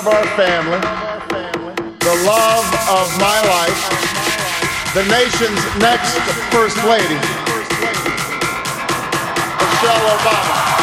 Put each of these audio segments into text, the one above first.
of our family, the love of my life, the nation's next First Lady, Michelle Obama.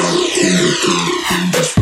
Thousands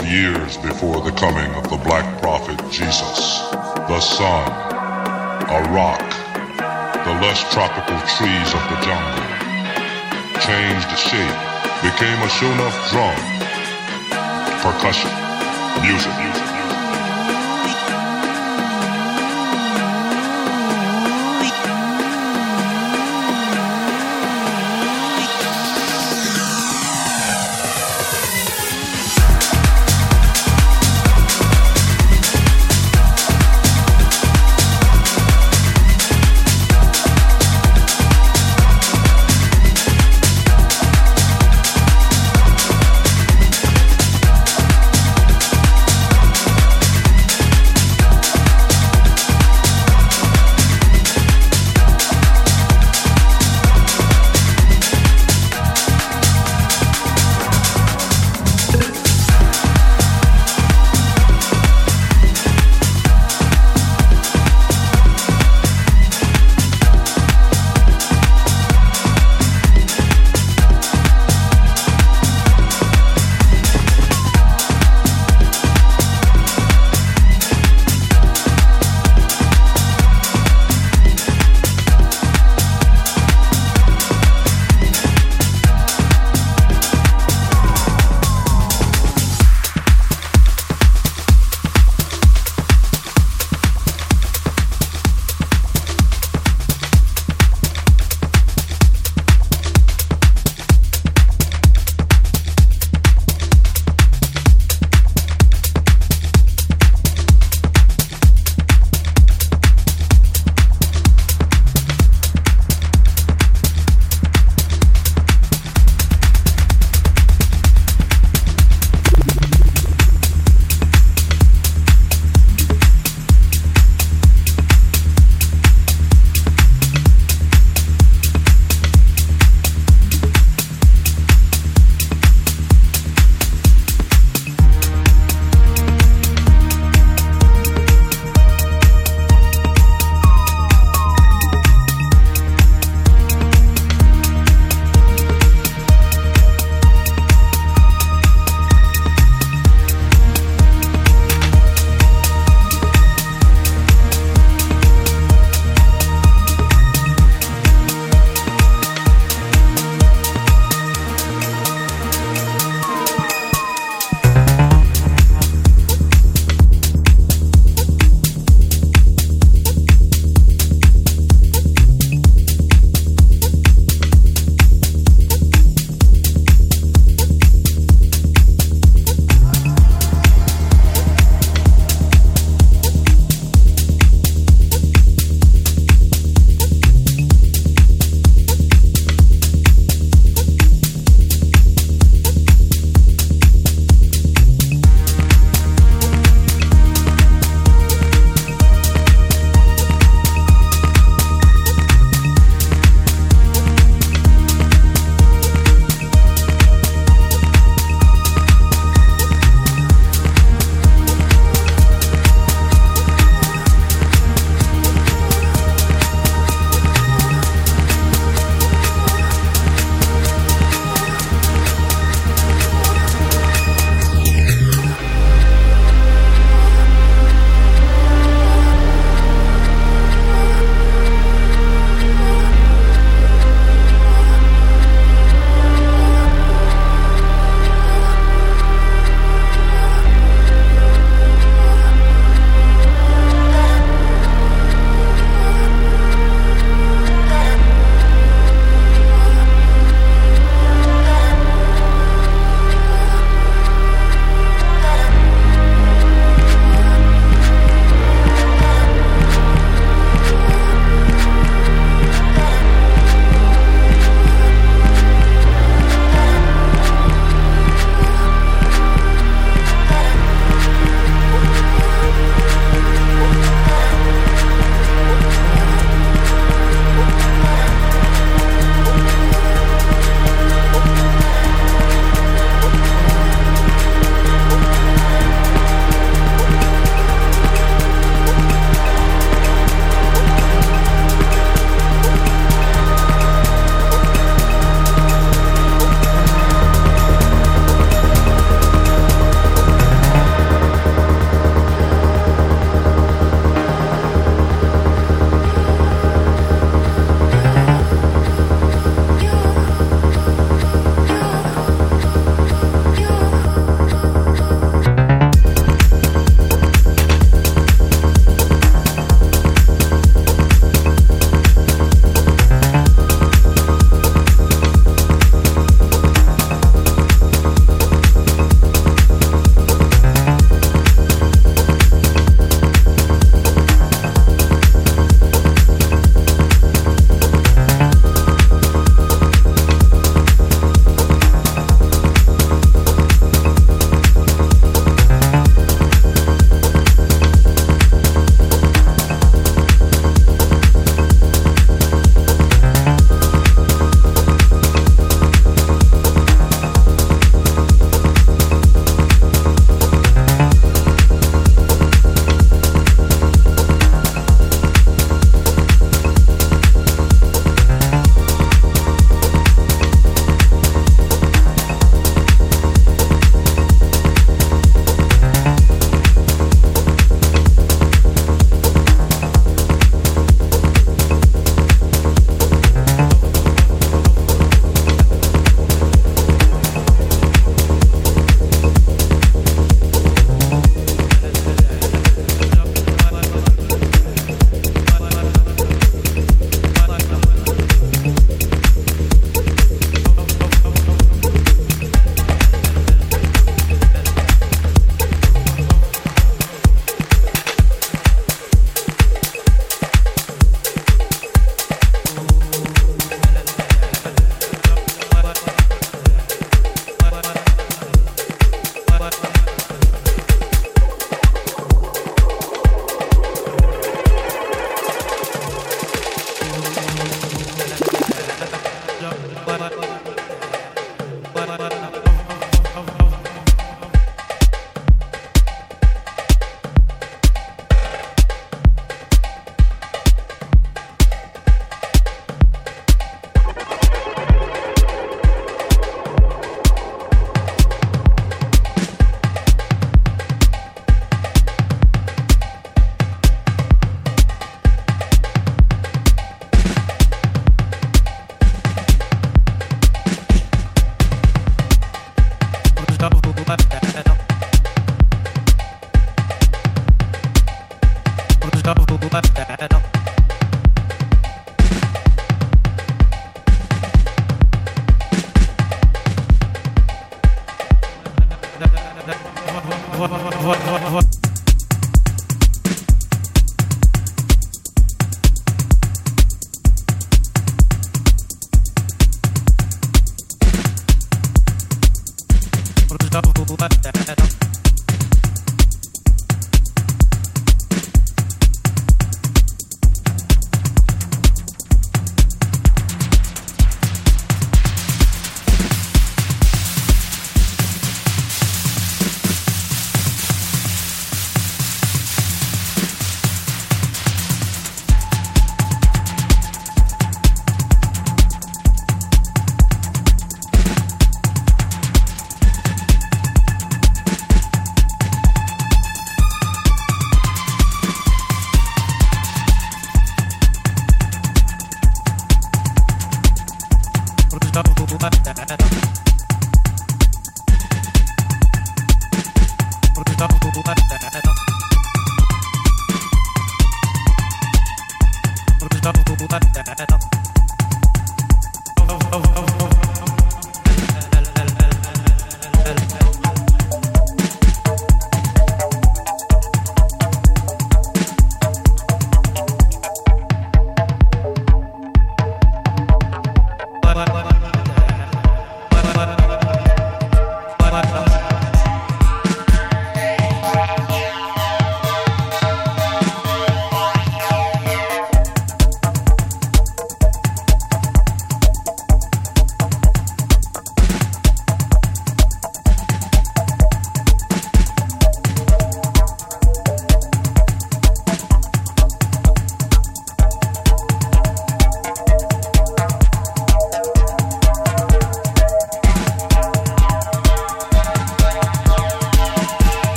of years before the coming of the black prophet Jesus. The sun, a rock, the lush tropical trees of the jungle, changed shape, became a Shunaf drum, percussion, music, music.